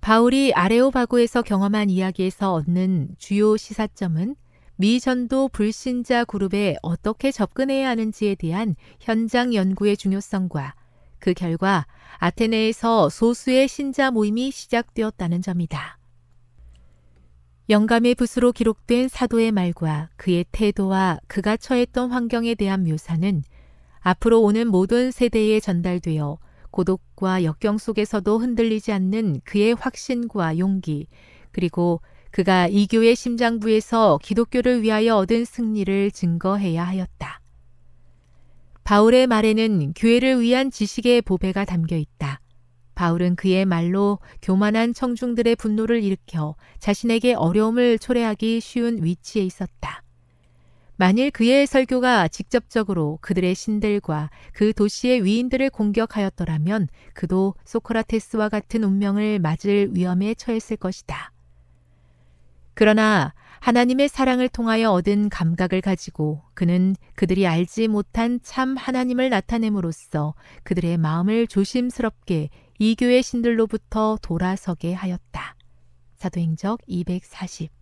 바울이 아레오바고에서 경험한 이야기에서 얻는 주요 시사점은 미 전도 불신자 그룹에 어떻게 접근해야 하는지에 대한 현장 연구의 중요성과 그 결과 아테네에서 소수의 신자 모임이 시작되었다는 점이다. 영감의 붓으로 기록된 사도의 말과 그의 태도와 그가 처했던 환경에 대한 묘사는 앞으로 오는 모든 세대에 전달되어 고독과 역경 속에서도 흔들리지 않는 그의 확신과 용기, 그리고 그가 이교의 심장부에서 기독교를 위하여 얻은 승리를 증거해야 하였다. 바울의 말에는 교회를 위한 지식의 보배가 담겨 있다. 바울은 그의 말로 교만한 청중들의 분노를 일으켜 자신에게 어려움을 초래하기 쉬운 위치에 있었다. 만일 그의 설교가 직접적으로 그들의 신들과 그 도시의 위인들을 공격하였더라면 그도 소크라테스와 같은 운명을 맞을 위험에 처했을 것이다. 그러나 하나님의 사랑을 통하여 얻은 감각을 가지고 그는 그들이 알지 못한 참 하나님을 나타냄으로써 그들의 마음을 조심스럽게 이교의 신들로부터 돌아서게 하였다. 사도행적 240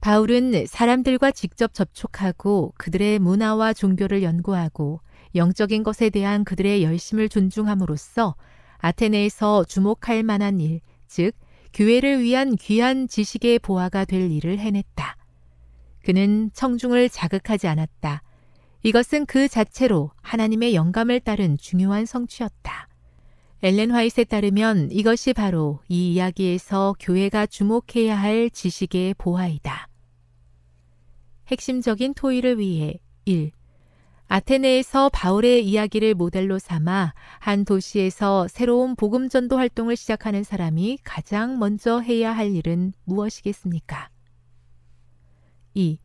바울은 사람들과 직접 접촉하고 그들의 문화와 종교를 연구하고 영적인 것에 대한 그들의 열심을 존중함으로써 아테네에서 주목할 만한 일, 즉, 교회를 위한 귀한 지식의 보화가 될 일을 해냈다. 그는 청중을 자극하지 않았다. 이것은 그 자체로 하나님의 영감을 따른 중요한 성취였다. 엘렌 화이트에 따르면 이것이 바로 이 이야기에서 교회가 주목해야 할 지식의 보화이다. 핵심적인 토의를 위해 1. 아테네에서 바울의 이야기를 모델로 삼아 한 도시에서 새로운 복음 전도 활동을 시작하는 사람이 가장 먼저 해야 할 일은 무엇이겠습니까? 2.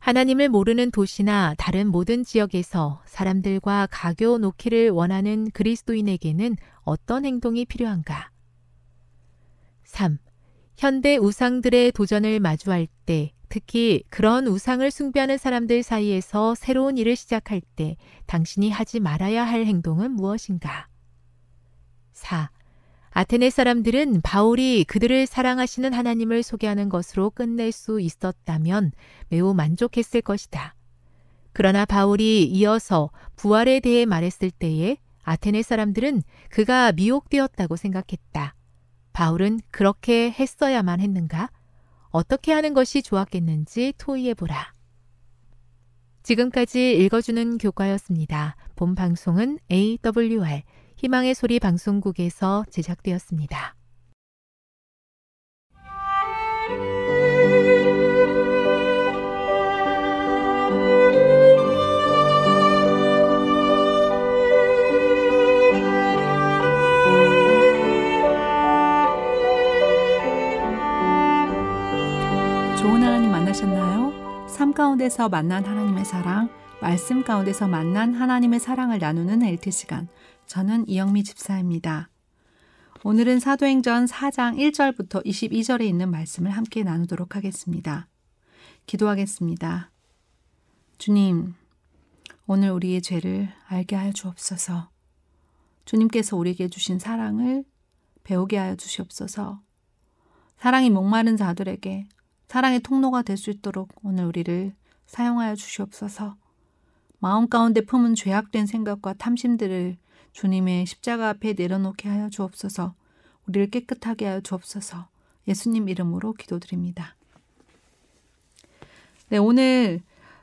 하나님을 모르는 도시나 다른 모든 지역에서 사람들과 가교 놓기를 원하는 그리스도인에게는 어떤 행동이 필요한가? 3. 현대 우상들의 도전을 마주할 때 특히 그런 우상을 숭배하는 사람들 사이에서 새로운 일을 시작할 때 당신이 하지 말아야 할 행동은 무엇인가? 4. 아테네 사람들은 바울이 그들을 사랑하시는 하나님을 소개하는 것으로 끝낼 수 있었다면 매우 만족했을 것이다. 그러나 바울이 이어서 부활에 대해 말했을 때에 아테네 사람들은 그가 미혹되었다고 생각했다. 바울은 그렇게 했어야만 했는가? 어떻게 하는 것이 좋았겠는지 토의해보라. 지금까지 읽어주는 교과였습니다. 본 방송은 AWR 희망의 소리 방송국에서 제작되었습니다. 삶 가운데서 만난 하나님의 사랑, 말씀 가운데서 만난 하나님의 사랑을 나누는 LT 시간. 저는 이영미 집사입니다. 오늘은 사도행전 4장 1절부터 22절에 있는 말씀을 함께 나누도록 하겠습니다. 기도하겠습니다. 주님, 오늘 우리의 죄를 알게 하여 주옵소서. 주님께서 우리에게 주신 사랑을 배우게 하여 주시옵소서. 사랑이 목마른 자들에게 사랑의 통로가 될 수 있도록 오늘 우리를 사용하여 주시옵소서. 마음 가운데 품은 죄악된 생각과 탐심들을 주님의 십자가 앞에 내려놓게 하여 주옵소서. 우리를 깨끗하게 하여 주옵소서. 예수님 이름으로 기도드립니다. 네, 오늘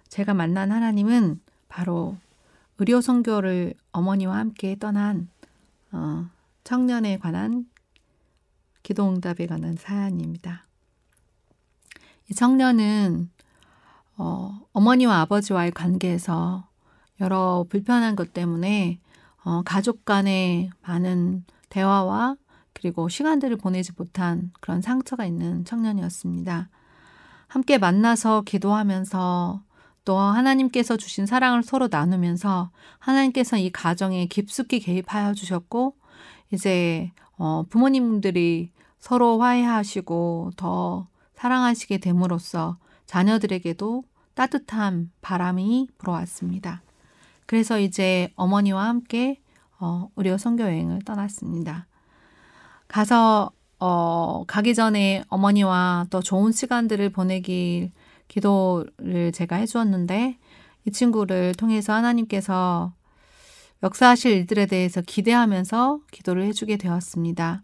제가 만난 하나님은 바로 의료 선교를 어머니와 함께 떠난 어, 청년에 관한 기도응답에 관한 사연입니다. 이 청년은 어, 어머니와 아버지와의 관계에서 여러 불편한 것 때문에 어, 가족 간의 많은 대화와 그리고 시간들을 보내지 못한 그런 상처가 있는 청년이었습니다. 함께 만나서 기도하면서 또 하나님께서 주신 사랑을 서로 나누면서 하나님께서 이 가정에 깊숙이 개입하여 주셨고 이제 어, 부모님들이 서로 화해하시고 더 사랑하시게 됨으로써 자녀들에게도 따뜻한 바람이 불어왔습니다. 그래서 이제 어머니와 함께 어, 의료 선교 여행을 떠났습니다. 가서 어, 가기 전에 어머니와 또 좋은 시간들을 보내길 기도를 제가 해주었는데 이 친구를 통해서 하나님께서 역사하실 일들에 대해서 기대하면서 기도를 해주게 되었습니다.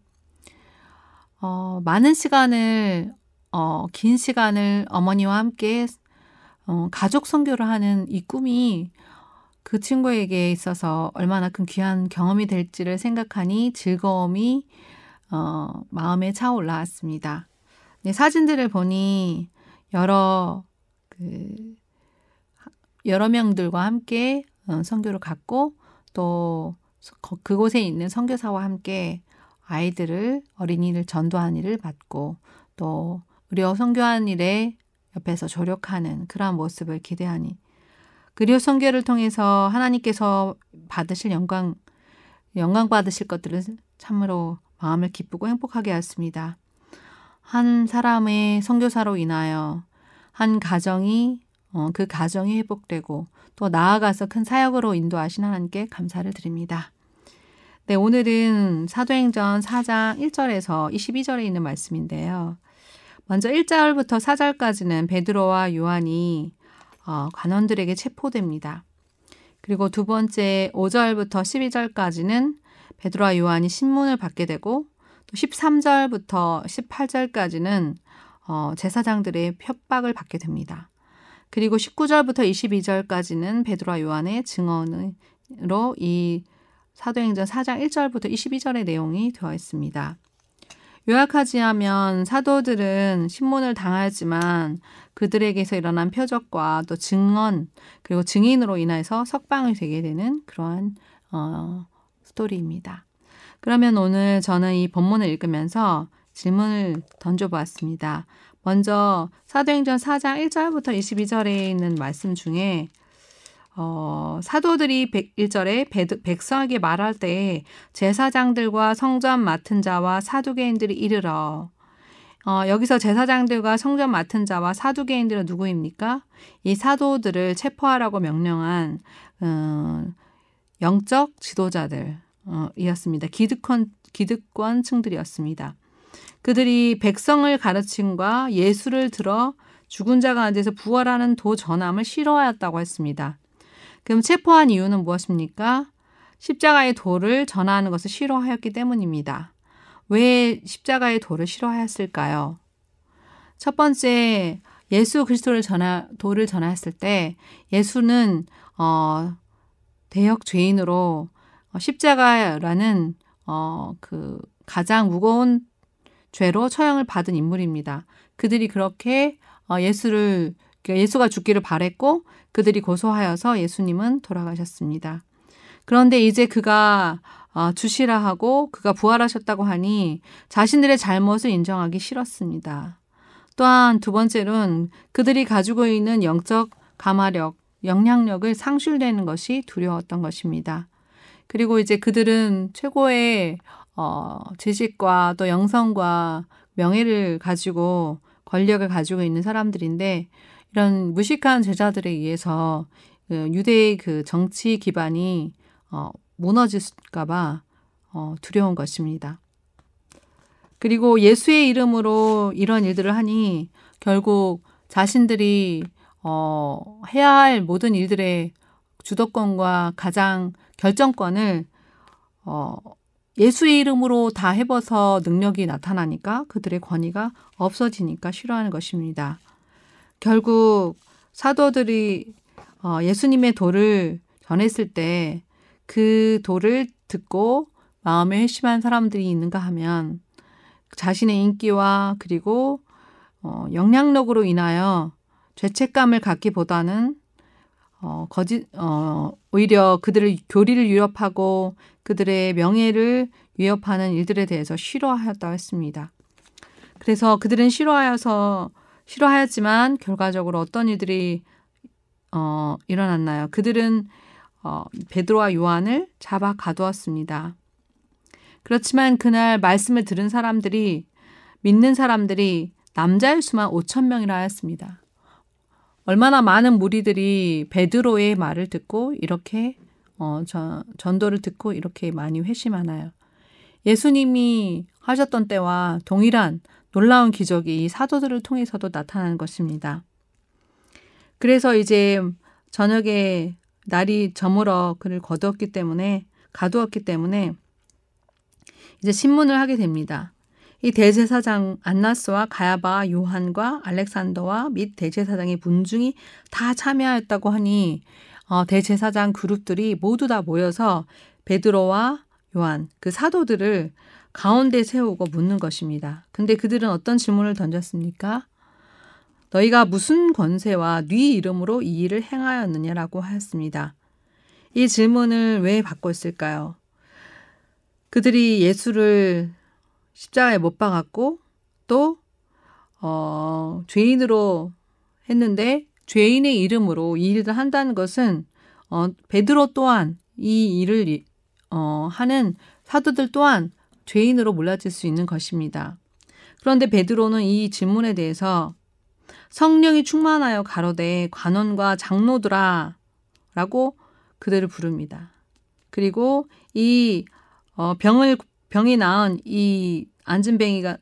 어, 많은 시간을 어, 긴 시간을 어머니와 함께 어, 가족 선교를 하는 이 꿈이 그 친구에게 있어서 얼마나 큰 귀한 경험이 될지를 생각하니 즐거움이 어, 마음에 차올라왔습니다. 네, 사진들을 보니 여러 그 여러 명들과 함께 어, 선교를 갔고 또 그곳에 있는 선교사와 함께 아이들을 어린이를 전도한 일을 맡고 또 의료 선교한 일에 옆에서 조력하는 그러한 모습을 기대하니 그리오 선교를 통해서 하나님께서 받으실 영광 영광 받으실 것들을 참으로 마음을 기쁘고 행복하게 하였습니다. 한 사람의 선교사로 인하여 한 가정이 어, 그 가정이 회복되고 또 나아가서 큰 사역으로 인도하신 하나님께 감사를 드립니다. 네, 오늘은 사도행전 4장 1절에서 22절에 있는 말씀인데요. 먼저 1절부터 4절까지는 베드로와 요한이 어, 관원들에게 체포됩니다. 그리고 두 번째 5절부터 12절까지는 베드로와 요한이 신문을 받게 되고 또 13절부터 18절까지는 어, 제사장들의 협박을 받게 됩니다. 그리고 19절부터 22절까지는 베드로와 요한의 증언으로 이 사도행전 4장 1절부터 22절의 내용이 되어 있습니다. 요약하지 하면 사도들은 신문을 당하지만 그들에게서 일어난 표적과 또 증언 그리고 증인으로 인해서 석방이 되게 되는 그러한 어, 스토리입니다. 그러면 오늘 저는 이 본문을 읽으면서 질문을 던져보았습니다. 먼저 사도행전 4장 1절부터 22절에 있는 말씀 중에 어, 사도들이 1절에 백성에게 말할 때 제사장들과 성전 맡은 자와 사두개인들이 이르러 어, 여기서 제사장들과 성전 맡은 자와 사두개인들은 누구입니까? 이 사도들을 체포하라고 명령한 음, 영적 지도자들, 어, 이었습니다. 기득권, 기득권층들이었습니다. 그들이 백성을 가르침과 예수를 들어 죽은 자 가운데서 부활하는 도 전함을 싫어하였다고 했습니다. 그럼 체포한 이유는 무엇입니까? 십자가의 도를 전하는 것을 싫어하였기 때문입니다. 왜 십자가의 도를 싫어하였을까요? 첫 번째, 예수 그리스도를 전하, 도를 전하였을 때 예수는 어, 대역 죄인으로 어, 십자가라는 어, 그 가장 무거운 죄로 처형을 받은 인물입니다. 그들이 그렇게 어, 예수를 그러니까 예수가 죽기를 바랬고 그들이 고소하여서 예수님은 돌아가셨습니다. 그런데 이제 그가 어, 주시라 하고 그가 부활하셨다고 하니 자신들의 잘못을 인정하기 싫었습니다. 또한 두 번째로는 그들이 가지고 있는 영적 감화력, 영향력을 상실되는 것이 두려웠던 것입니다. 그리고 이제 그들은 최고의 어, 지식과 또 영성과 명예를 가지고 권력을 가지고 있는 사람들인데 이런 무식한 제자들에 의해서 그 유대의 그 정치 기반이 어, 무너질까봐 어, 두려운 것입니다. 그리고 예수의 이름으로 이런 일들을 하니 결국 자신들이 어, 해야 할 모든 일들의 주도권과 가장 결정권을 어, 예수의 이름으로 다 해봐서 능력이 나타나니까 그들의 권위가 없어지니까 싫어하는 것입니다. 결국 사도들이 어, 예수님의 도를 전했을 때 그 도를 듣고 마음에 회심한 사람들이 있는가 하면 자신의 인기와 그리고 어, 영향력으로 인하여 죄책감을 갖기보다는 어, 거짓, 어, 오히려 그들의 교리를 위협하고 그들의 명예를 위협하는 일들에 대해서 싫어하였다고 했습니다. 그래서 그들은 싫어하여서 싫어하였지만 결과적으로 어떤 일들이 어, 일어났나요? 그들은 어, 베드로와 요한을 잡아 가두었습니다. 그렇지만 그날 말씀을 들은 사람들이 믿는 사람들이 남자일 수만 5천 명이라 하였습니다. 얼마나 많은 무리들이 베드로의 말을 듣고 이렇게 어, 저, 전도를 듣고 이렇게 많이 회심하나요? 예수님이 하셨던 때와 동일한 놀라운 기적이 사도들을 통해서도 나타나는 것입니다. 그래서 이제 저녁에 날이 저물어 그를 거두었기 때문에 가두었기 때문에 이제 신문을 하게 됩니다. 이 대제사장 안나스와 가야바, 요한과 알렉산더와 및 대제사장의 문중이 다 참여하였다고 하니 어, 대제사장 그룹들이 모두 다 모여서 베드로와 요한 그 사도들을 가운데 세우고 묻는 것입니다. 근데 그들은 어떤 질문을 던졌습니까? 너희가 무슨 권세와 네 이름으로 이 일을 행하였느냐라고 하였습니다. 이 질문을 왜 받고 있을까요? 그들이 예수를 십자가에 못 박았고 또 어, 죄인으로 했는데 죄인의 이름으로 이 일을 한다는 것은 어, 베드로 또한 이 일을 어, 하는 사도들 또한 죄인으로 몰라질 수 있는 것입니다. 그런데 베드로는 이 질문에 대해서 성령이 충만하여 가로되 관원과 장로들아 라고 그들을 부릅니다. 그리고 이 어, 병을 병이 나은 이 안진뱅이가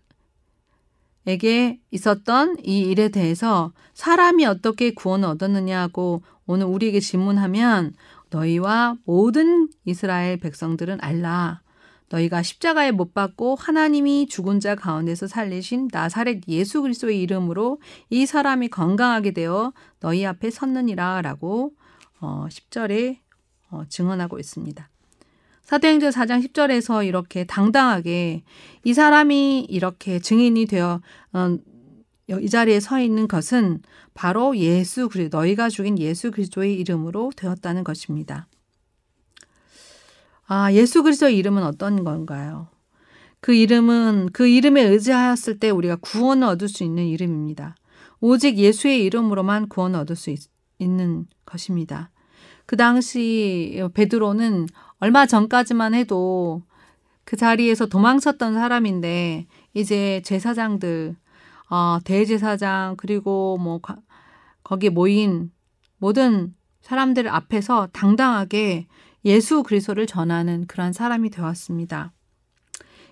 에게 있었던 이 일에 대해서 사람이 어떻게 구원을 얻었느냐고 오늘 우리에게 질문하면 너희와 모든 이스라엘 백성들은 알라. 너희가 십자가에 못 박고 하나님이 죽은 자 가운데서 살리신 나사렛 예수 그리스도의 이름으로 이 사람이 건강하게 되어 너희 앞에 섰느니라라고 어 10절에 어 증언하고 있습니다. 사도행전 4장 10절에서 이렇게 당당하게 이 사람이 이렇게 증인이 되어 어, 이 자리에 서 있는 것은 바로 예수 그리스도 너희가 죽인 예수 그리스도의 이름으로 되었다는 것입니다. 아, 예수 그리스도의 이름은 어떤 건가요? 그 이름은 그 이름에 의지하였을 때 우리가 구원을 얻을 수 있는 이름입니다. 오직 예수의 이름으로만 구원을 얻을 수 있, 는 것입니다. 그 당시 베드로는 얼마 전까지만 해도 그 자리에서 도망쳤던 사람인데 이제 제사장들, 어, 대제사장 그리고 뭐 거기 모인 모든 사람들 앞에서 당당하게 예수 그리스도를 전하는 그러한 사람이 되었습니다.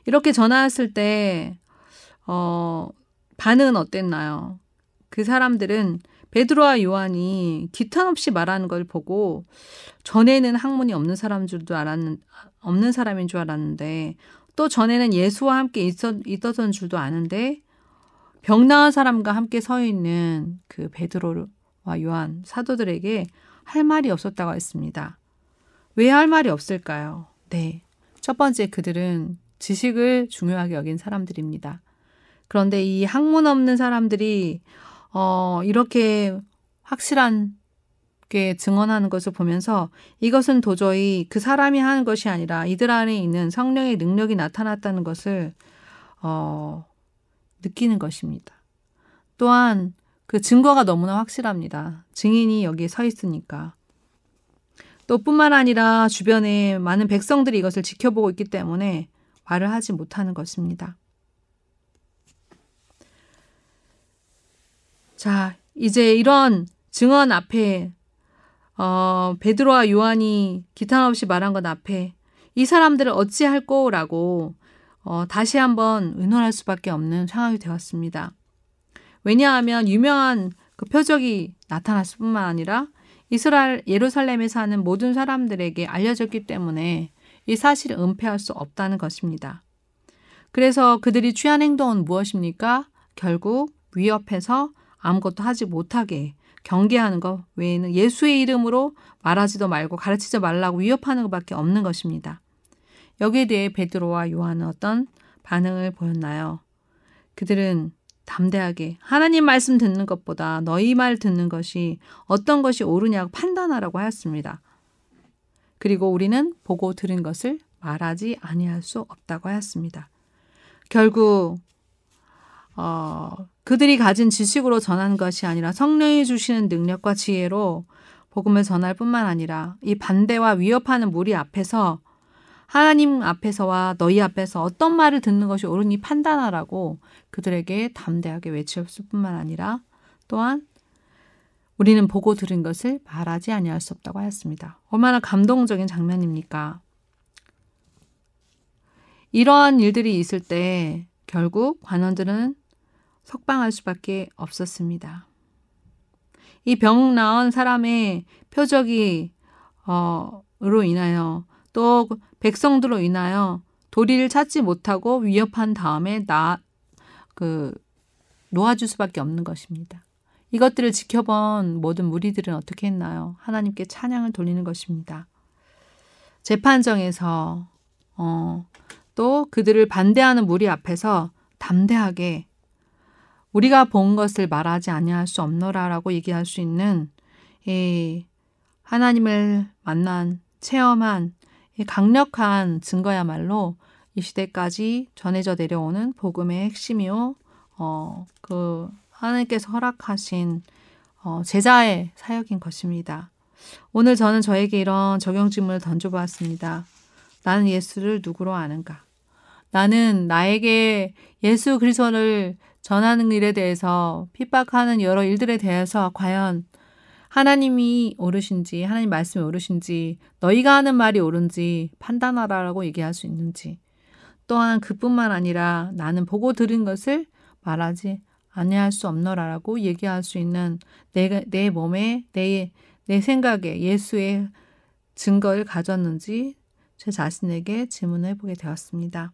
이렇게 전하였을 때 어, 반응은 어땠나요? 그 사람들은 베드로와 요한이 기탄 없이 말하는 걸 보고 전에는 학문이 없는 사람인 줄도 알았는 없는 사람인 줄 알았는데 또 전에는 예수와 함께 있었, 있었던 줄도 아는데 병 나은 사람과 함께 서 있는 그 베드로와 요한 사도들에게 할 말이 없었다고 했습니다. 왜 할 말이 없을까요? 네. 첫 번째 그들은 지식을 중요하게 여긴 사람들입니다. 그런데 이 학문 없는 사람들이 어, 이렇게 확실한 게 증언하는 것을 보면서 이것은 도저히 그 사람이 하는 것이 아니라 이들 안에 있는 성령의 능력이 나타났다는 것을 어, 느끼는 것입니다. 또한 그 증거가 너무나 확실합니다. 증인이 여기에 서 있으니까. 또 뿐만 아니라 주변에 많은 백성들이 이것을 지켜보고 있기 때문에 말을 하지 못하는 것입니다. 자, 이제 이런 증언 앞에 어, 베드로와 요한이 기탄 없이 말한 것 앞에 이 사람들을 어찌할 거라고 어, 다시 한번 의논할 수밖에 없는 상황이 되었습니다. 왜냐하면 유명한 그 표적이 나타났을 뿐만 아니라 이스라엘 예루살렘에 사는 모든 사람들에게 알려졌기 때문에 이 사실을 은폐할 수 없다는 것입니다. 그래서 그들이 취한 행동은 무엇입니까? 결국 위협해서 아무것도 하지 못하게 경계하는 것 외에는 예수의 이름으로 말하지도 말고 가르치지 말라고 위협하는 것밖에 없는 것입니다. 여기에 대해 베드로와 요한은 어떤 반응을 보였나요? 그들은 담대하게 하나님 말씀 듣는 것보다 너희 말 듣는 것이 어떤 것이 옳으냐고 판단하라고 하였습니다. 그리고 우리는 보고 들은 것을 말하지 아니할 수 없다고 하였습니다. 결국 어, 그들이 가진 지식으로 전하는 것이 아니라 성령이 주시는 능력과 지혜로 복음을 전할 뿐만 아니라 이 반대와 위협하는 무리 앞에서 하나님 앞에서와 너희 앞에서 어떤 말을 듣는 것이 옳으니 판단하라고 그들에게 담대하게 외치었을 뿐만 아니라 또한 우리는 보고 들은 것을 말하지 아니할 수 없다고 하였습니다. 얼마나 감동적인 장면입니까? 이러한 일들이 있을 때 결국 관원들은 석방할 수밖에 없었습니다. 이 병 나은 사람의 표적이 어, 로 인하여 또 백성들로 인하여 도리를 찾지 못하고 위협한 다음에 나 그 놓아줄 수밖에 없는 것입니다. 이것들을 지켜본 모든 무리들은 어떻게 했나요? 하나님께 찬양을 돌리는 것입니다. 재판정에서 어, 또 그들을 반대하는 무리 앞에서 담대하게 우리가 본 것을 말하지 아니할 수 없노라라고 얘기할 수 있는 이 하나님을 만난 체험한 이 강력한 증거야말로 이 시대까지 전해져 내려오는 복음의 핵심이요. 어, 그 하나님께서 허락하신 어, 제자의 사역인 것입니다. 오늘 저는 저에게 이런 적용 질문을 던져보았습니다. 나는 예수를 누구로 아는가? 나는 나에게 예수 그리스도를 전하는 일에 대해서 핍박하는 여러 일들에 대해서 과연 하나님이 옳으신지, 하나님 말씀이 옳으신지, 너희가 하는 말이 옳은지 판단하라라고 얘기할 수 있는지, 또한 그뿐만 아니라 나는 보고 들은 것을 말하지 아니할 수 없노라라고 얘기할 수 있는 내, 내 몸에, 내, 내 생각에 예수의 증거를 가졌는지 제 자신에게 질문을 해보게 되었습니다.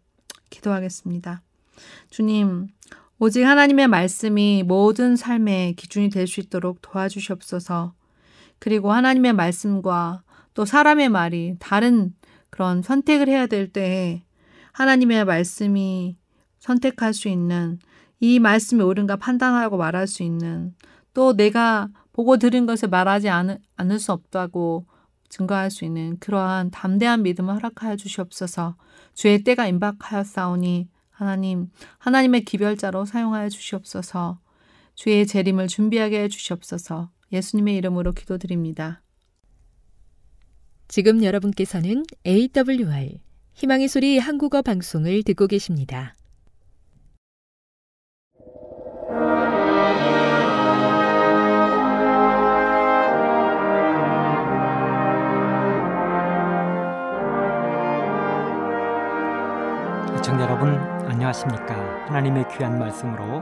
기도하겠습니다. 주님, 오직 하나님의 말씀이 모든 삶의 기준이 될 수 있도록 도와주시옵소서. 그리고 하나님의 말씀과 또 사람의 말이 다른 그런 선택을 해야 될 때에 하나님의 말씀이 선택할 수 있는 이 말씀이 옳은가 판단하고 말할 수 있는 또 내가 보고 들은 것을 말하지 않을, 않을 수 없다고 증거할 수 있는 그러한 담대한 믿음을 허락하여 주시옵소서 주의 때가 임박하였사오니 하나님, 하나님의 기별자로 사용하여 주시옵소서. 주의 재림을 준비하게 해 주시옵소서. 예수님의 이름으로 기도드립니다. 지금 여러분께서는 AWR 희망의 소리 한국어 방송을 듣고 계십니다. 시청자 여러분 안녕하십니까? 하나님의 귀한 말씀으로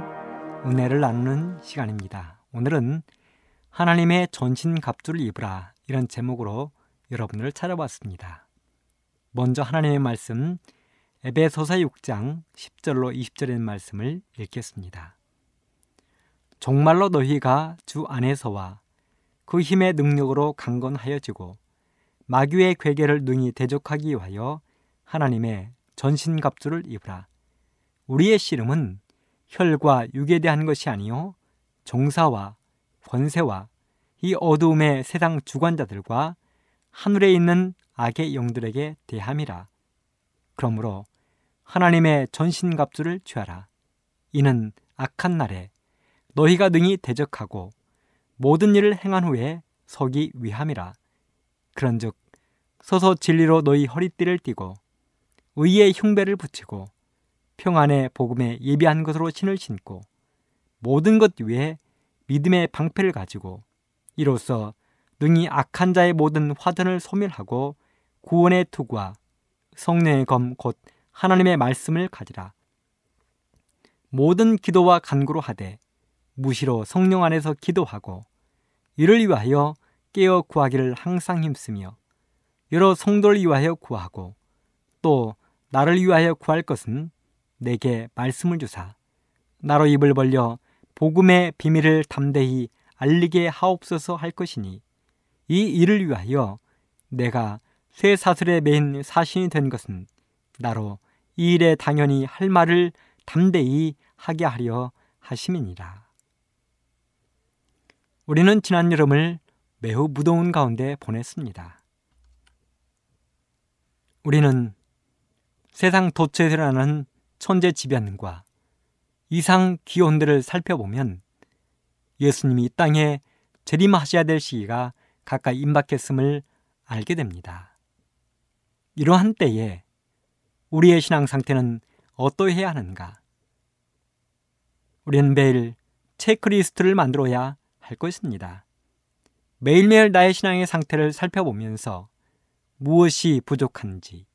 은혜를 나누는 시간입니다. 오늘은 하나님의 전신 갑주를 입으라 이런 제목으로 여러분을 찾아봤습니다. 먼저 하나님의 말씀 에베소서 6장 10절로 20절의 말씀을 읽겠습니다. 정말로 너희가 주 안에서와 그 힘의 능력으로 강건하여지고 마귀의 괴계를 능히 대적하기 위하여 하나님의 전신갑주를 입으라. 우리의 씨름은 혈과 육에 대한 것이 아니요 종사와 권세와 이 어두움의 세상 주관자들과 하늘에 있는 악의 영들에게 대함이라. 그러므로 하나님의 전신갑주를 취하라. 이는 악한 날에 너희가 능히 대적하고 모든 일을 행한 후에 서기 위함이라. 그런즉 서서 진리로 너희 허리띠를 띠고 의의 흉배를 붙이고 평안의 복음에 예비한 것으로 신을 신고 모든 것 위에 믿음의 방패를 가지고 이로써 능히 악한 자의 모든 화전을 소멸하고 구원의 투구와 성령의 검 곧 하나님의 말씀을 가지라. 모든 기도와 간구로 하되 무시로 성령 안에서 기도하고 이를 위하여 깨어 구하기를 항상 힘쓰며 여러 성도를 위하여 구하고 또 나를 위하여 구할 것은 내게 말씀을 주사 나로 입을 벌려 복음의 비밀을 담대히 알리게 하옵소서 할 것이니 이 일을 위하여 내가 쇠 사슬에 매인 사신이 된 것은 나로 이 일에 당연히 할 말을 담대히 하게 하려 하심이니라. 우리는 지난 여름을 매우 무더운 가운데 보냈습니다. 우리는 세상 도처에라는 천재지변과 이상 기온들을 살펴보면 예수님이 이 땅에 재림하셔야 될 시기가 가까이 임박했음을 알게 됩니다. 이러한 때에 우리의 신앙 상태는 어떠해야 하는가? 우리는 매일 체크리스트를 만들어야 할 것입니다. 매일매일 나의 신앙의 상태를 살펴보면서 무엇이 부족한지,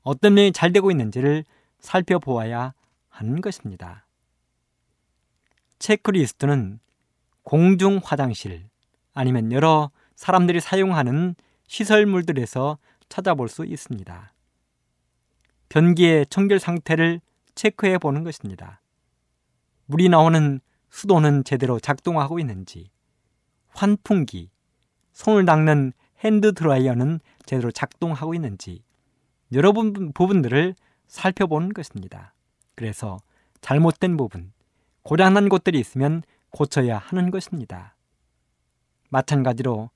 어떤 면이 잘 되고 있는지를 살펴보아야 하는 것입니다. 체크리스트는 공중 화장실 아니면 여러 사람들이 사용하는 시설물들에서 찾아볼 수 있습니다. 변기의 청결 상태를 체크해 보는 것입니다. 물이 나오는 수도는 제대로 작동하고 있는지, 환풍기, 손을 닦는 핸드 드라이어는 제대로 작동하고 있는지, 여러 부분들을 살펴보는 것입니다. 그래서 잘못된 부분, 고장난 곳들이 있으면 고쳐야 하는 것입니다. 마찬가지로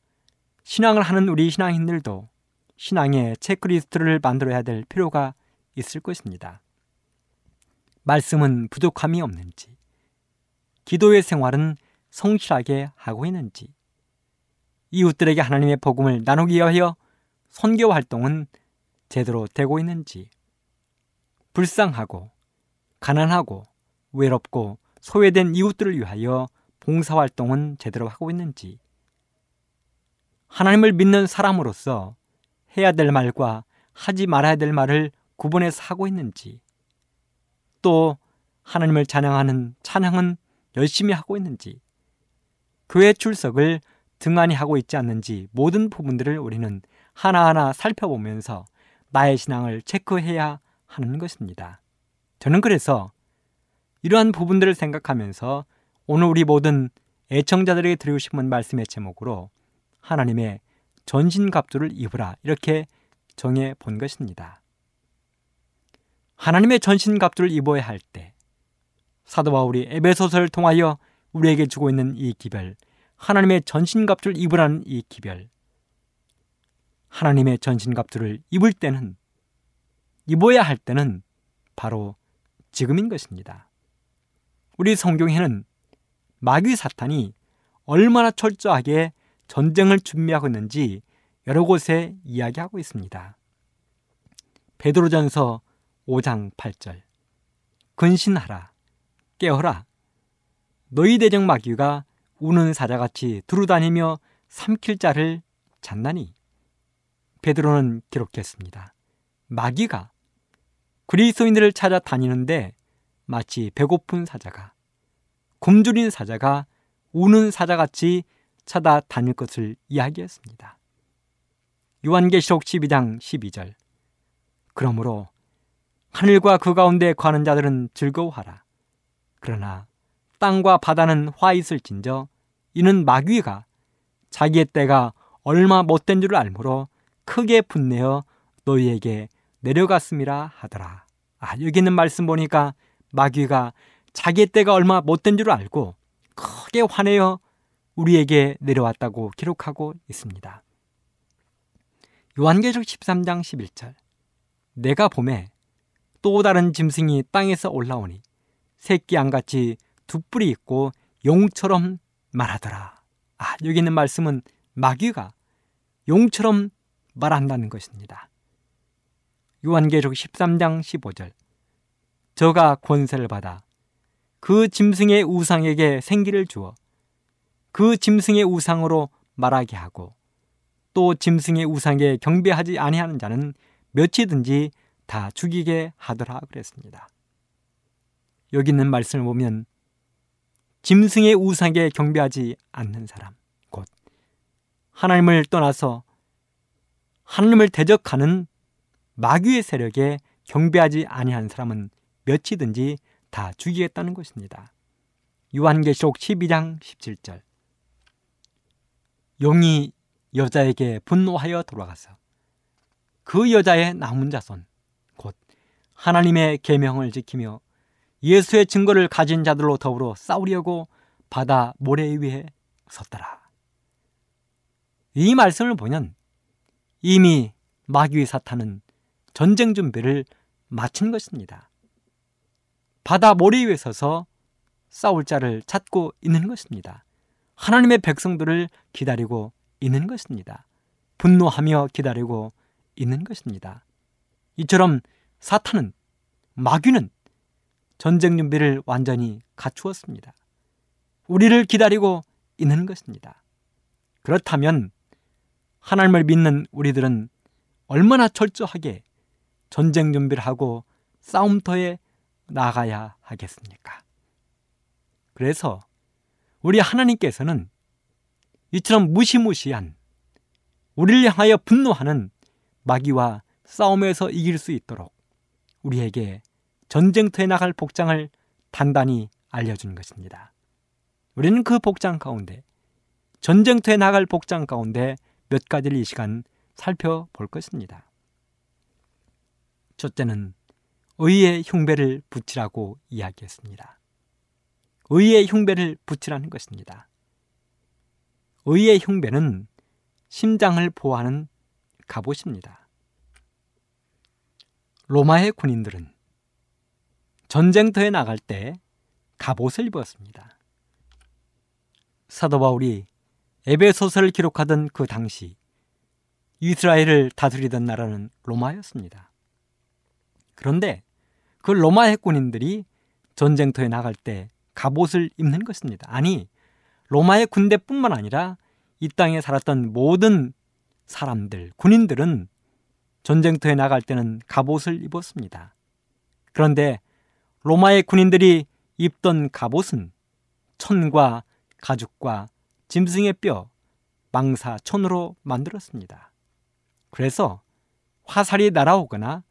신앙을 하는 우리 신앙인들도 신앙의 체크리스트를 만들어야 될 필요가 있을 것입니다. 말씀은 부족함이 없는지, 기도의 생활은 성실하게 하고 있는지, 이웃들에게 하나님의 복음을 나누기 위하여 선교 활동은 제대로 되고 있는지, 불쌍하고 가난하고 외롭고 소외된 이웃들을 위하여 봉사활동은 제대로 하고 있는지, 하나님을 믿는 사람으로서 해야 될 말과 하지 말아야 될 말을 구분해서 하고 있는지, 또 하나님을 찬양하는 찬양은 열심히 하고 있는지, 교회 출석을 등한히 하고 있지 않는지 모든 부분들을 우리는 하나하나 살펴보면서 나의 신앙을 체크해야 하는 것입니다. 저는 그래서 이러한 부분들을 생각하면서 오늘 우리 모든 애청자들에게 드리고 싶은 말씀의 제목으로 하나님의 전신갑주를 입으라 이렇게 정해 본 것입니다. 하나님의 전신갑주를 입어야 할 때 사도 바울이 에베소서를 통하여 우리에게 주고 있는 이 기별 하나님의 전신갑주를 입으라는 이 기별 하나님의 전신갑주를 입을 때는 입어야 할 때는 바로 지금인 것입니다. 우리 성경에는 마귀 사탄이 얼마나 철저하게 전쟁을 준비하고 있는지 여러 곳에 이야기하고 있습니다. 베드로전서 5장 8절 근신하라 깨어라 너희 대적 마귀가 우는 사자같이 두루다니며 삼킬 자를 찾나니 베드로는 기록했습니다. 마귀가 그리스도인들을 찾아 다니는데 마치 배고픈 사자가 굶주린 사자가 우는 사자같이 찾아 다닐 것을 이야기했습니다. 요한계시록 12장 12절 그러므로 하늘과 그 가운데 거하는 자들은 즐거워하라. 그러나 땅과 바다는 화 있을진저 이는 마귀가 자기의 때가 얼마 못된 줄을 알므로 크게 분내어 너희에게 내려갔음이라 하더라. 아, 여기 있는 말씀 보니까 마귀가 자기의 때가 얼마 못된 줄을 알고 크게 화내어 우리에게 내려왔다고 기록하고 있습니다. 요한계시록 13장 11절 내가 봄에 또 다른 짐승이 땅에서 올라오니 새끼 양같이 두 뿔이 있고 용처럼 말하더라. 아, 여기 있는 말씀은 마귀가 용처럼 말한다는 것입니다. 요한계시록 13장 15절 저가 권세를 받아 그 짐승의 우상에게 생기를 주어 그 짐승의 우상으로 말하게 하고 또 짐승의 우상에 경배하지 아니하는 자는 몇이든지 다 죽이게 하더라 그랬습니다. 여기 있는 말씀을 보면 짐승의 우상에 경배하지 않는 사람 곧 하나님을 떠나서 하나님을 대적하는 마귀의 세력에 경배하지 아니한 사람은 몇이든지 다 죽이겠다는 것입니다. 요한계시록 12장 17절 용이 여자에게 분노하여 돌아가서 그 여자의 남은 자손 곧 하나님의 계명을 지키며 예수의 증거를 가진 자들로 더불어 싸우려고 바다 모래 위에 섰더라. 이 말씀을 보면 이미 마귀의 사탄은 전쟁 준비를 마친 것입니다. 바다 모래 위에 서서 싸울 자를 찾고 있는 것입니다. 하나님의 백성들을 기다리고 있는 것입니다. 분노하며 기다리고 있는 것입니다. 이처럼 사탄은 마귀는 전쟁 준비를 완전히 갖추었습니다. 우리를 기다리고 있는 것입니다. 그렇다면 하나님을 믿는 우리들은 얼마나 철저하게 전쟁 준비를 하고 싸움터에 나가야 하겠습니까? 그래서 우리 하나님께서는 이처럼 무시무시한 우리를 향하여 분노하는 마귀와 싸움에서 이길 수 있도록 우리에게 전쟁터에 나갈 복장을 단단히 알려준 것입니다. 우리는 그 복장 가운데 전쟁터에 나갈 복장 가운데 몇 가지를 이 시간 살펴볼 것입니다. 첫째는 의의 흉배를 붙이라고 이야기했습니다. 의의 흉배를 붙이라는 것입니다. 의의 흉배는 심장을 보호하는 갑옷입니다. 로마의 군인들은 전쟁터에 나갈 때 갑옷을 입었습니다. 사도 바울이 에베소서를 기록하던 그 당시 이스라엘을 다스리던 나라는 로마였습니다. 그런데 그 로마 해군인들이 전쟁터에 나갈 때 갑옷을 입는 것입니다. 아니, 로마의 군대뿐만 아니라 이 땅에 살았던 모든 사람들, 군인들은 전쟁터에 나갈 때는 갑옷을 입었습니다. 그런데 로마의 군인들이 입던 갑옷은 천과 가죽과 짐승의 뼈, 망사, 천으로 만들었습니다. 그래서 화살이 날아오거나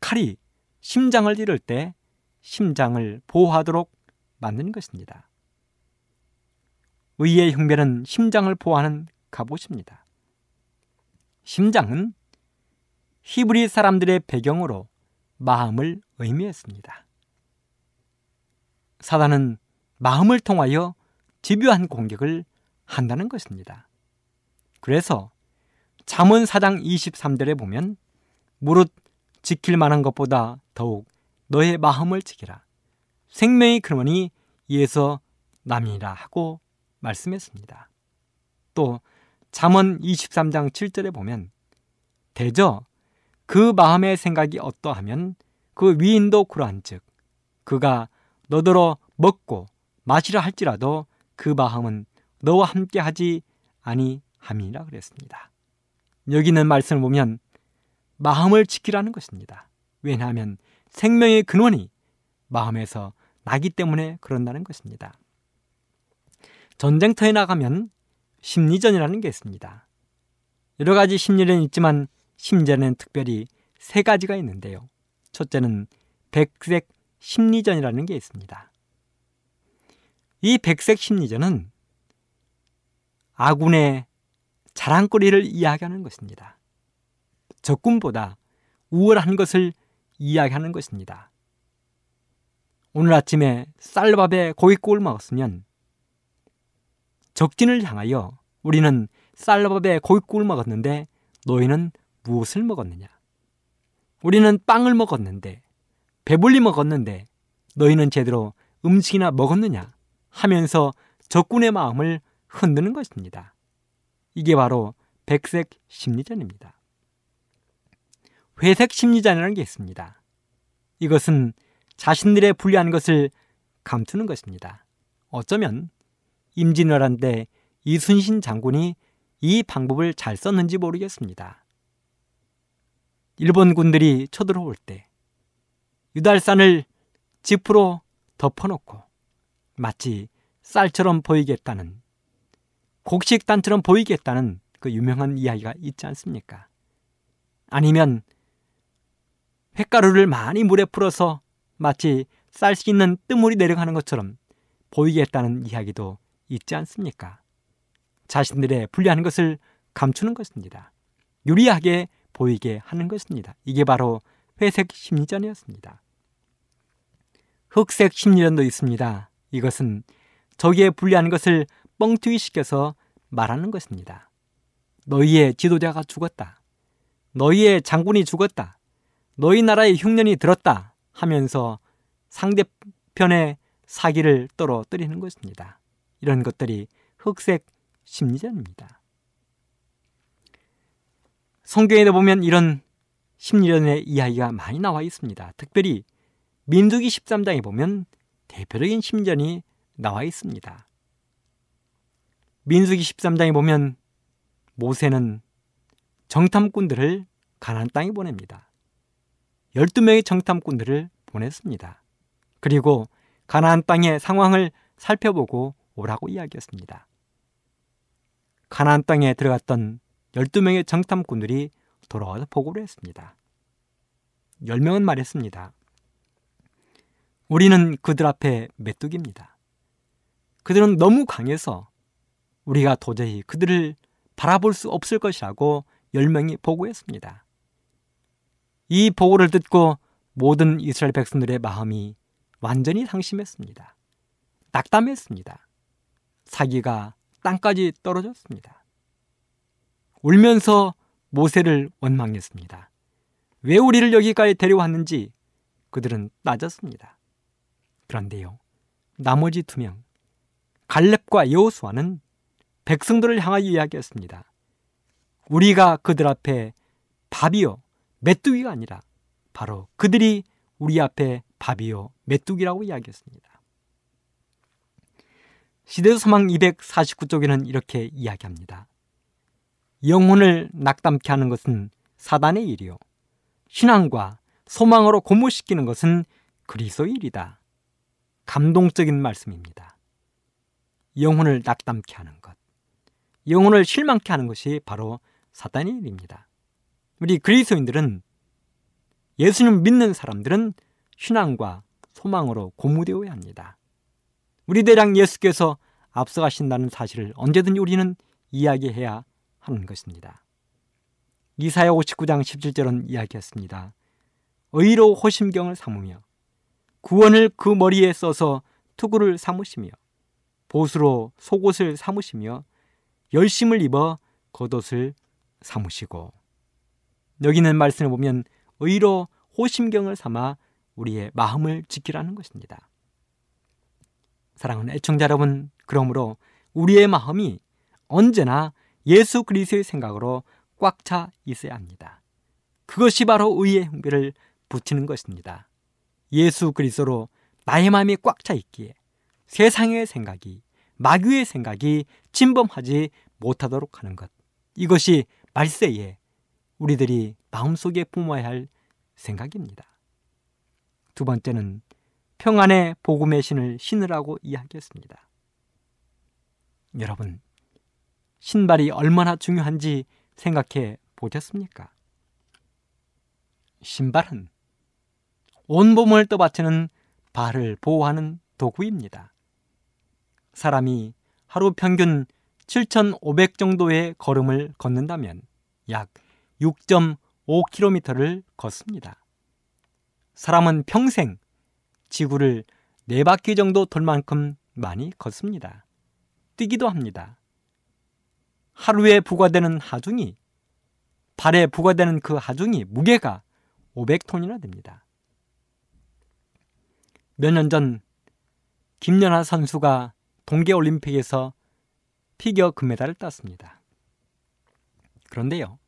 칼이 심장을 찌를 때 심장을 보호하도록 만든 것입니다. 의의 흉배는 심장을 보호하는 갑옷입니다. 심장은 히브리 사람들의 배경으로 마음을 의미했습니다. 사단은 마음을 통하여 집요한 공격을 한다는 것입니다. 그래서 잠언 4장 23절에 보면 무릇 지킬 만한 것보다 더욱 너의 마음을 지키라. 생명이 그러니 이에서 남이라 하고 말씀했습니다. 또 잠언 23장 7절에 보면 대저 그 마음의 생각이 어떠하면 그 위인도 그러한즉 그가 너더러 먹고 마시라 할지라도 그 마음은 너와 함께 하지 아니함이라 그랬습니다. 여기 있는 말씀을 보면 마음을 지키라는 것입니다. 왜냐하면 생명의 근원이 마음에서 나기 때문에 그런다는 것입니다. 전쟁터에 나가면 심리전이라는 게 있습니다. 여러 가지 심리전이 있지만 심리전에는 특별히 세 가지가 있는데요. 첫째는 백색 심리전이라는 게 있습니다. 이 백색 심리전은 아군의 자랑거리를 이야기하는 것입니다. 적군보다 우월한 것을 이야기하는 것입니다. 오늘 아침에 쌀밥에 고깃국을 먹었으면 적진을 향하여 우리는 쌀밥에 고깃국을 먹었는데 너희는 무엇을 먹었느냐? 우리는 빵을 먹었는데 배불리 먹었는데 너희는 제대로 음식이나 먹었느냐? 하면서 적군의 마음을 흔드는 것입니다. 이게 바로 백색 심리전입니다. 회색 심리전이라는 게 있습니다. 이것은 자신들의 불리한 것을 감추는 것입니다. 어쩌면 임진왜란 때 이순신 장군이 이 방법을 잘 썼는지 모르겠습니다. 일본 군들이 쳐들어올 때 유달산을 지프로 덮어놓고 마치 쌀처럼 보이겠다는 곡식단처럼 보이겠다는 그 유명한 이야기가 있지 않습니까? 아니면 횟가루를 많이 물에 풀어서 마치 쌀수 있는 뜨물이 내려가는 것처럼 보이겠다는 이야기도 있지 않습니까? 자신들의 불리한 것을 감추는 것입니다. 유리하게 보이게 하는 것입니다. 이게 바로 회색 심리전이었습니다. 흑색 심리전도 있습니다. 이것은 저기에 불리한 것을 뻥튀기 시켜서 말하는 것입니다. 너희의 지도자가 죽었다. 너희의 장군이 죽었다. 너희 나라의 흉년이 들었다. 하면서 상대편의 사기를 떨어뜨리는 것입니다. 이런 것들이 흑색 심리전입니다. 성경에 보면 이런 심리전의 이야기가 많이 나와 있습니다. 특별히 민두기 13장에 보면 대표적인 심전이 나와 있습니다. 민수기 13장에 보면 모세는 정탐꾼들을 가나안 땅에 보냅니다. 12명의 정탐꾼들을 보냈습니다. 그리고 가나안 땅의 상황을 살펴보고 오라고 이야기했습니다. 가나안 땅에 들어갔던 12명의 정탐꾼들이 돌아와서 보고를 했습니다. 10명은 말했습니다. 우리는 그들 앞에 메뚜기입니다. 그들은 너무 강해서 우리가 도저히 그들을 바라볼 수 없을 것이라고 10명이 보고했습니다. 이 보고를 듣고 모든 이스라엘 백성들의 마음이 완전히 상심했습니다. 낙담했습니다. 사기가 땅까지 떨어졌습니다. 울면서 모세를 원망했습니다. 왜 우리를 여기까지 데려왔는지 그들은 따졌습니다. 그런데요, 나머지 두 명, 갈렙과 여호수아는 백성들을 향하여 이야기했습니다. 우리가 그들 앞에 밥이요, 메뚜기가 아니라 바로 그들이 우리 앞에 밥이요, 메뚜기라고 이야기했습니다. 시대소망 249쪽에는 이렇게 이야기합니다. 영혼을 낙담케 하는 것은 사단의 일이요. 신앙과 소망으로 고무시키는 것은 그리스도의 일이다. 감동적인 말씀입니다. 영혼을 낙담케 하는 것. 영혼을 실망케 하는 것이 바로 사단의 일입니다. 우리 그리스도인들은 예수님 믿는 사람들은 신앙과 소망으로 고무되어야 합니다. 우리 대량 예수께서 앞서가신다는 사실을 언제든지 우리는 이야기해야 하는 것입니다. 이사야 59장 17절은 이야기했습니다. 의로 호심경을 삼으며 구원을 그 머리에 써서 투구를 삼으시며 보수로 속옷을 삼으시며 열심을 입어 겉옷을 삼으시고 여기는 말씀을 보면 의로 호심경을 삼아 우리의 마음을 지키라는 것입니다. 사랑하는 애청자 여러분, 그러므로 우리의 마음이 언제나 예수 그리스도의 생각으로 꽉 차 있어야 합니다. 그것이 바로 의의 형배를 붙이는 것입니다. 예수 그리스도로 나의 마음이 꽉 차 있기에 세상의 생각이 마귀의 생각이 침범하지 못하도록 하는 것. 이것이 말세에 우리들이 마음속에 품어야 할 생각입니다. 두 번째는 평안의 복음의 신을 신으라고 이야기했습니다. 여러분, 신발이 얼마나 중요한지 생각해 보셨습니까? 신발은 온 몸을 떠받치는 발을 보호하는 도구입니다. 사람이 하루 평균 7,500 정도의 걸음을 걷는다면 약 6.5km를 걷습니다. 사람은 평생 지구를 네 바퀴 정도 돌 만큼 많이 걷습니다. 뛰기도 합니다. 하루에 부과되는 하중이 발에 부과되는 그 하중이 무게가 500톤이나 됩니다. 몇 년 전 김연아 선수가 동계올림픽에서 피겨 금메달을 땄습니다. 그런데요.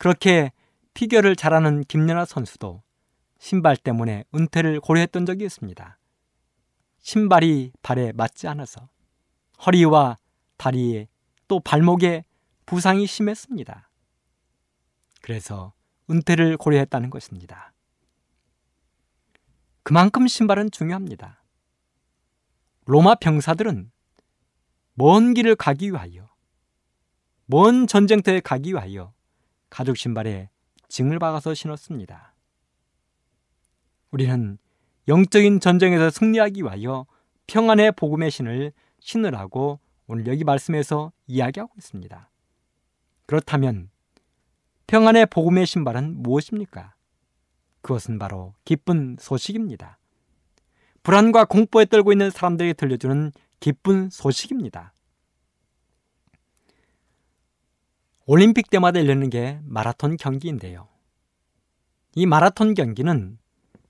그렇게 피겨를 잘하는 김연아 선수도 신발 때문에 은퇴를 고려했던 적이 있습니다. 신발이 발에 맞지 않아서 허리와 다리에 또 발목에 부상이 심했습니다. 그래서 은퇴를 고려했다는 것입니다. 그만큼 신발은 중요합니다. 로마 병사들은 먼 길을 가기 위하여, 먼 전쟁터에 가기 위하여 가죽 신발에 징을 박아서 신었습니다. 우리는 영적인 전쟁에서 승리하기 위하여 평안의 복음의 신을 신으라고 오늘 여기 말씀에서 이야기하고 있습니다. 그렇다면 평안의 복음의 신발은 무엇입니까? 그것은 바로 기쁜 소식입니다. 불안과 공포에 떨고 있는 사람들에게 들려주는 기쁜 소식입니다. 올림픽 때마다 열리는 게 마라톤 경기인데요. 이 마라톤 경기는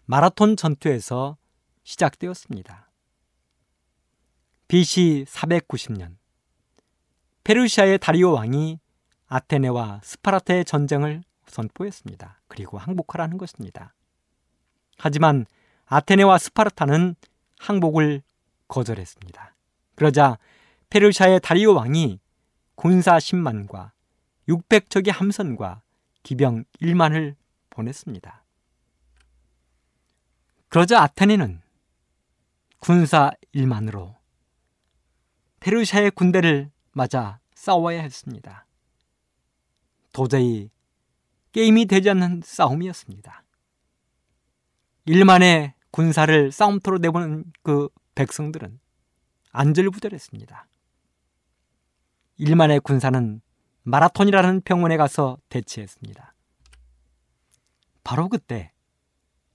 마라톤 전투에서 시작되었습니다. BC 490년 페르시아의 다리오 왕이 아테네와 스파르타의 전쟁을 선포했습니다. 그리고 항복하라는 것입니다. 하지만 아테네와 스파르타는 항복을 거절했습니다. 그러자 페르시아의 다리오 왕이 군사 10만과 600척의 함선과 기병 1만을 보냈습니다. 그러자 아테네는 군사 1만으로 페르시아의 군대를 맞아 싸워야 했습니다. 도저히 게임이 되지 않는 싸움이었습니다. 일만의 군사를 싸움터로 내보는 그 백성들은 안절부절했습니다. 일만의 군사는 마라톤이라는 병원에 가서 대치했습니다. 바로 그때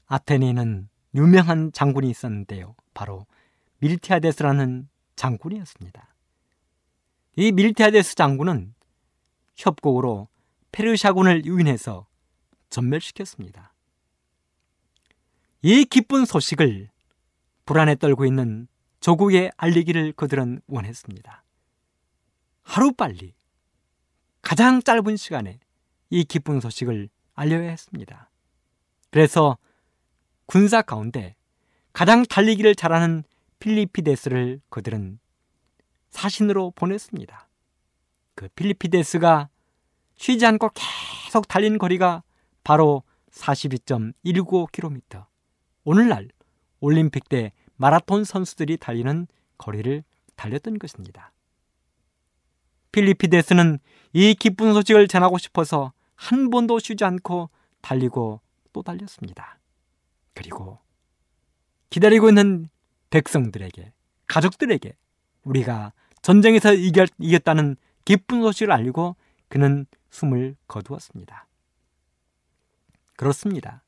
아테네에는 유명한 장군이 있었는데요. 바로 밀티아데스라는 장군이었습니다. 이 밀티아데스 장군은 협곡으로 페르시아군을 유인해서 전멸시켰습니다. 이 기쁜 소식을 불안에 떨고 있는 조국에 알리기를 그들은 원했습니다. 하루빨리 가장 짧은 시간에 이 기쁜 소식을 알려야 했습니다. 그래서 군사 가운데 가장 달리기를 잘하는 필리피데스를 그들은 사신으로 보냈습니다. 그 필리피데스가 쉬지 않고 계속 달린 거리가 바로 42.195km. 오늘날 올림픽 때 마라톤 선수들이 달리는 거리를 달렸던 것입니다. 필리피데스는 이 기쁜 소식을 전하고 싶어서 한 번도 쉬지 않고 달리고 또 달렸습니다. 그리고 기다리고 있는 백성들에게, 가족들에게 우리가 전쟁에서 이겼, 이겼다는 기쁜 소식을 알리고 그는 숨을 거두었습니다. 그렇습니다.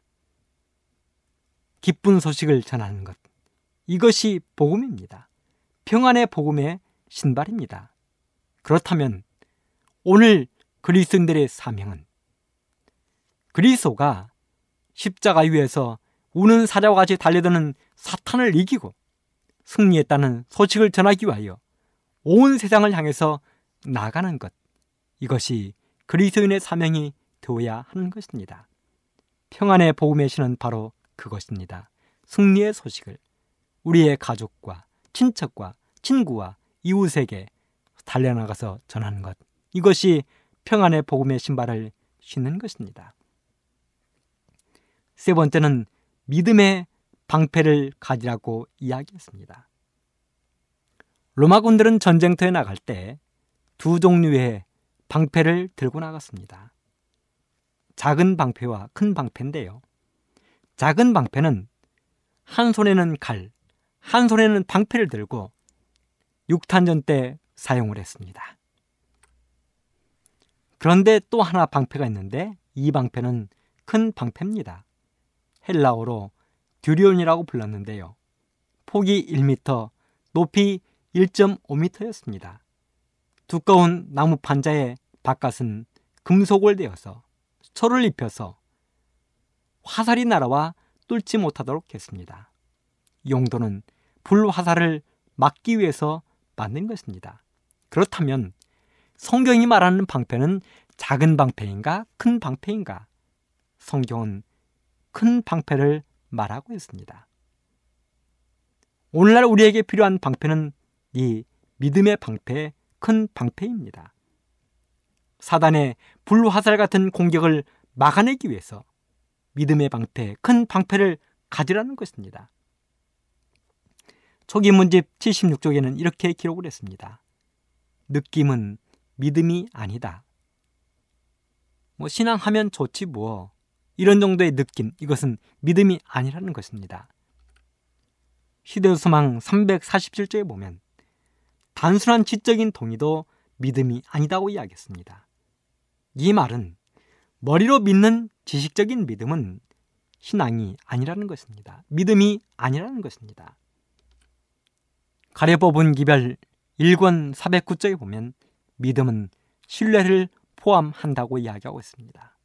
기쁜 소식을 전하는 것. 이것이 복음입니다. 평안의 복음의 신발입니다. 그렇다면 오늘 그리스인들의 사명은 그리스도가 십자가 위에서 우는 사자와 같이 달려드는 사탄을 이기고 승리했다는 소식을 전하기 위하여 온 세상을 향해서 나가는 것. 이것이 그리스도인의 사명이 되어야 하는 것입니다. 평안의 복음의 신은 바로 그것입니다. 승리의 소식을 우리의 가족과 친척과 친구와 이웃에게 달려나가서 전하는 것. 이것이 평안의 복음의 신발을 신는 것입니다. 세 번째는 믿음의 방패를 가지라고 이야기했습니다. 로마군들은 전쟁터에 나갈 때 두 종류의 방패를 들고 나갔습니다. 작은 방패와 큰 방패인데요. 작은 방패는 한 손에는 칼, 한 손에는 방패를 들고 육탄전 때 사용을 했습니다. 그런데 또 하나 방패가 있는데 이 방패는 큰 방패입니다. 헬라어로 듀리온이라고 불렀는데요. 폭이 1m, 높이 1.5m였습니다. 두꺼운 나무 판자의 바깥은 금속을 대어서 철을 입혀서 화살이 날아와 뚫지 못하도록 했습니다. 용도는 불화살을 막기 위해서 만든 것입니다. 그렇다면 성경이 말하는 방패는 작은 방패인가 큰 방패인가? 성경은 큰 방패를 말하고 있습니다. 오늘날 우리에게 필요한 방패는 이 믿음의 방패, 큰 방패입니다. 사단의 불화살 같은 공격을 막아내기 위해서 믿음의 방패, 큰 방패를 가지라는 것입니다. 초기 문집 76쪽에는 이렇게 기록을 했습니다. 느낌은 믿음이 아니다. 뭐 신앙하면 좋지 뭐. 이런 정도의 느낌, 이것은 믿음이 아니라는 것입니다. 시대소망 347조에 보면 단순한 지적인 동의도 믿음이 아니다고 이야기했습니다. 이 말은 머리로 믿는 지식적인 믿음은 신앙이 아니라는 것입니다. 믿음이 아니라는 것입니다. 가려법은 기별 1권 409쪽에 보면 믿음은 신뢰를 포함한다고 이야기하고 있습니다.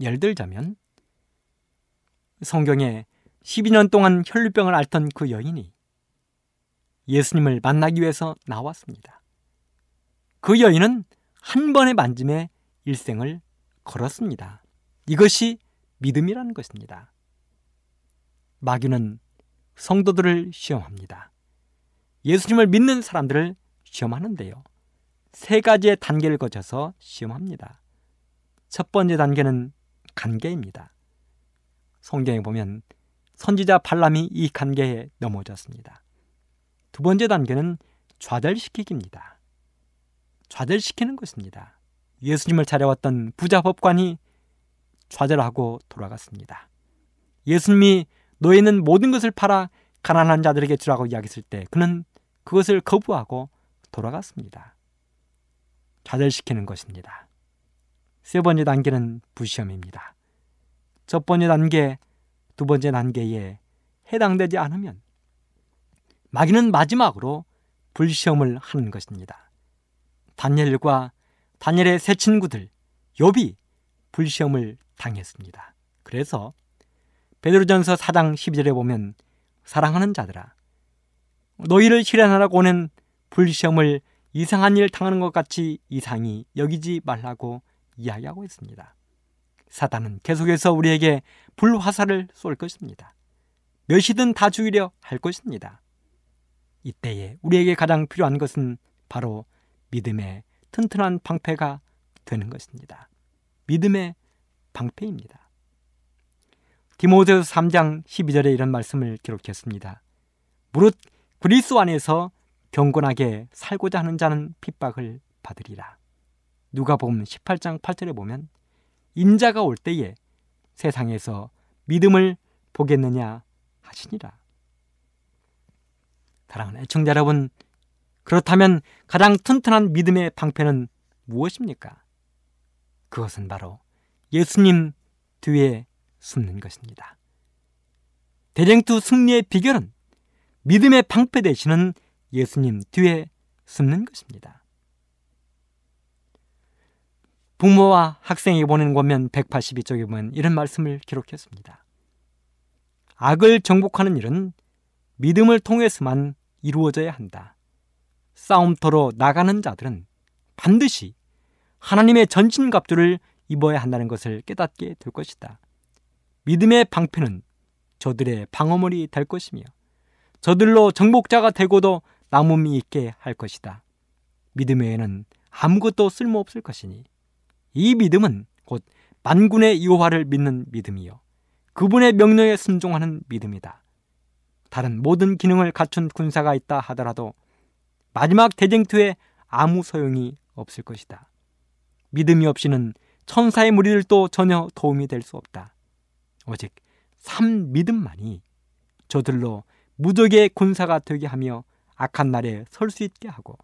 예를 들자면 성경에 12년 동안 혈류병을 앓던 그 여인이 예수님을 만나기 위해서 나왔습니다. 그 여인은 한 번의 만짐에 일생을 걸었습니다. 이것이 믿음이라는 것입니다. 마귀는 성도들을 시험합니다. 예수님을 믿는 사람들을 시험하는데요. 세 가지의 단계를 거쳐서 시험합니다. 첫 번째 단계는 간계입니다. 성경에 보면 선지자 발람이 이 간계에 넘어졌습니다. 두 번째 단계는 좌절시키기입니다. 좌절시키는 것입니다. 예수님을 찾아왔던 부자 법관이 좌절하고 돌아갔습니다. 예수님이 너희는 모든 것을 팔아 가난한 자들에게 주라고 이야기했을 때 그는 그것을 거부하고 돌아갔습니다. 좌절시키는 것입니다. 세 번째 단계는 부시험입니다. 첫 번째 단계, 두 번째 단계에 해당되지 않으면 마귀는 마지막으로 불시험을 하는 것입니다. 다니엘과 다니엘의 세 친구들 욥이 불시험을 당했습니다. 그래서 베드로전서 4장 12절에 보면 사랑하는 자들아 너희를 실현하라고 오는 불시험을 이상한 일 당하는 것 같이 이상히 여기지 말라고 이야기하고 있습니다. 사단은 계속해서 우리에게 불화살을 쏠 것입니다. 몇이든 다 죽이려 할 것입니다. 이때에 우리에게 가장 필요한 것은 바로 믿음의 튼튼한 방패가 되는 것입니다. 믿음의 방패입니다. 디모데서 3장 12절에 이런 말씀을 기록했습니다. 무릇 그리스도 안에서 경건하게 살고자 하는 자는 핍박을 받으리라. 누가 보면 18장 8절에 보면 인자가 올 때에 세상에서 믿음을 보겠느냐 하시니라. 사랑하는 애청자 여러분, 그렇다면 가장 튼튼한 믿음의 방패는 무엇입니까? 그것은 바로 예수님 뒤에 숨는 것입니다. 대쟁투 승리의 비결은 믿음의 방패 되시는 예수님 뒤에 숨는 것입니다. 부모와 학생이 보낸 권면 182쪽에 보면 이런 말씀을 기록했습니다. 악을 정복하는 일은 믿음을 통해서만 이루어져야 한다. 싸움터로 나가는 자들은 반드시 하나님의 전신갑주를 입어야 한다는 것을 깨닫게 될 것이다. 믿음의 방패는 저들의 방어물이 될 것이며 저들로 정복자가 되고도 남음이 있게 할 것이다. 믿음 외에는 아무것도 쓸모없을 것이니 이 믿음은 곧 만군의 여호와를 믿는 믿음이요 그분의 명령에 순종하는 믿음이다. 다른 모든 기능을 갖춘 군사가 있다 하더라도 마지막 대쟁투에 아무 소용이 없을 것이다. 믿음이 없이는 천사의 무리들도 전혀 도움이 될 수 없다. 오직 참 믿음만이 저들로 무적의 군사가 되게 하며 악한 날에 설 수 있게 하고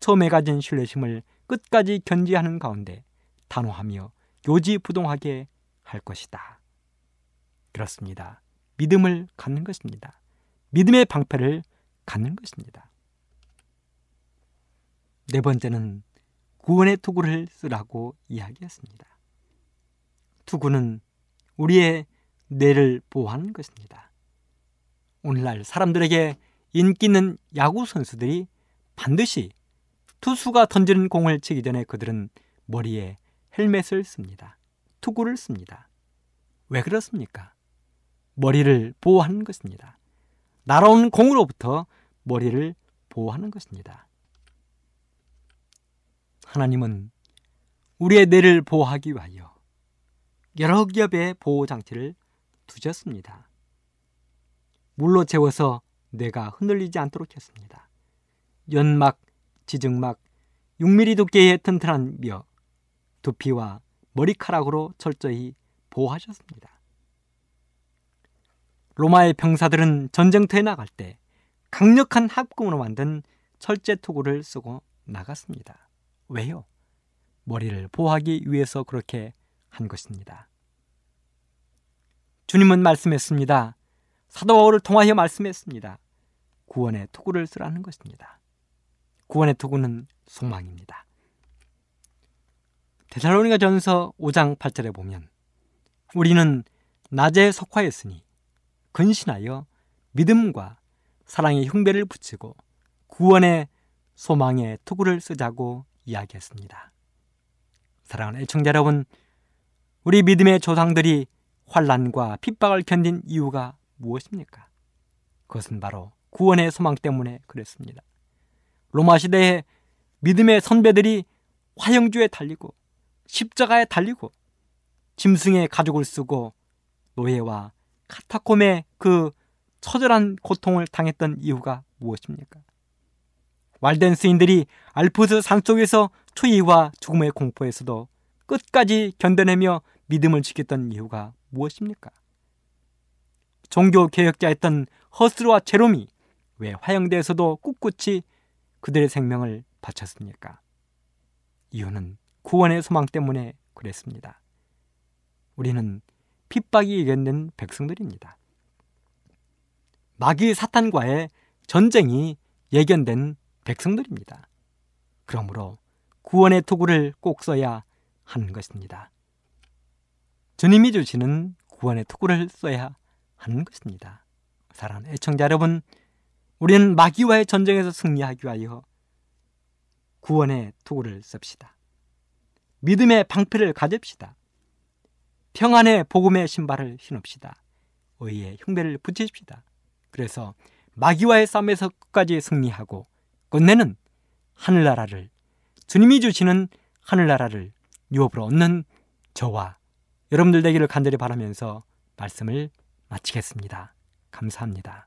처음에 가진 신뢰심을 끝까지 견지하는 가운데 단호하며 요지부동하게 할 것이다. 그렇습니다. 믿음을 갖는 것입니다. 믿음의 방패를 갖는 것입니다. 네 번째는 구원의 투구를 쓰라고 이야기했습니다. 투구는 우리의 뇌를 보호하는 것입니다. 오늘날 사람들에게 인기 있는 야구 선수들이 반드시 투수가 던지는 공을 치기 전에 그들은 머리에 헬멧을 씁니다. 투구를 씁니다. 왜 그렇습니까? 머리를 보호하는 것입니다. 날아오는 공으로부터 머리를 보호하는 것입니다. 하나님은 우리의 뇌를 보호하기 위하여 여러 기업의 보호 장치를 두셨습니다. 물로 채워서 뇌가 흔들리지 않도록 했습니다. 연막, 지증막, 6mm 두께의 튼튼한 며, 두피와 머리카락으로 철저히 보호하셨습니다. 로마의 병사들은 전쟁터에 나갈 때 강력한 합금으로 만든 철제 투구를 쓰고 나갔습니다. 왜요? 머리를 보호하기 위해서 그렇게 한 것입니다. 주님은 말씀했습니다. 사도 바울을 통하여 말씀했습니다. 구원의 투구를 쓰라는 것입니다. 구원의 투구는 소망입니다. 데살로니가 전서 5장 8절에 보면 우리는 낮에 속하였으니 근신하여 믿음과 사랑의 흉배를 붙이고 구원의 소망의 투구를 쓰자고 이야기했습니다. 사랑하는 애청자 여러분, 우리 믿음의 조상들이 환란과 핍박을 견딘 이유가 무엇입니까? 그것은 바로 구원의 소망 때문에 그랬습니다. 로마 시대에 믿음의 선배들이 화형주에 달리고 십자가에 달리고 짐승의 가죽을 쓰고 노예와 카타콤의 그 처절한 고통을 당했던 이유가 무엇입니까? 왈덴 스인들이 알프스 산속에서 추위와 죽음의 공포에서도 끝까지 견뎌내며 믿음을 지켰던 이유가 무엇입니까? 종교 개혁자였던 허스루와 제롬이 왜 화영대에서도 꿋꿋이 그들의 생명을 바쳤습니까? 이유는 구원의 소망 때문에 그랬습니다. 우리는 핍박이 예견된 백성들입니다. 마귀 사탄과의 전쟁이 예견된 백성들입니다. 그러므로 구원의 투구를 꼭 써야 하는 것입니다. 주님이 주시는 구원의 투구를 써야 하는 것입니다. 사랑하는 애청자 여러분, 우리는 마귀와의 전쟁에서 승리하기 위하여 구원의 투구를 씁시다. 믿음의 방패를 가집시다. 평안의 복음의 신발을 신읍시다. 의의 흉배를 붙이십시다. 그래서 마귀와의 싸움에서 끝까지 승리하고 끝내는 하늘나라를 주님이 주시는 하늘나라를 유업으로 얻는 저와 여러분들 되기를 간절히 바라면서 말씀을 마치겠습니다. 감사합니다.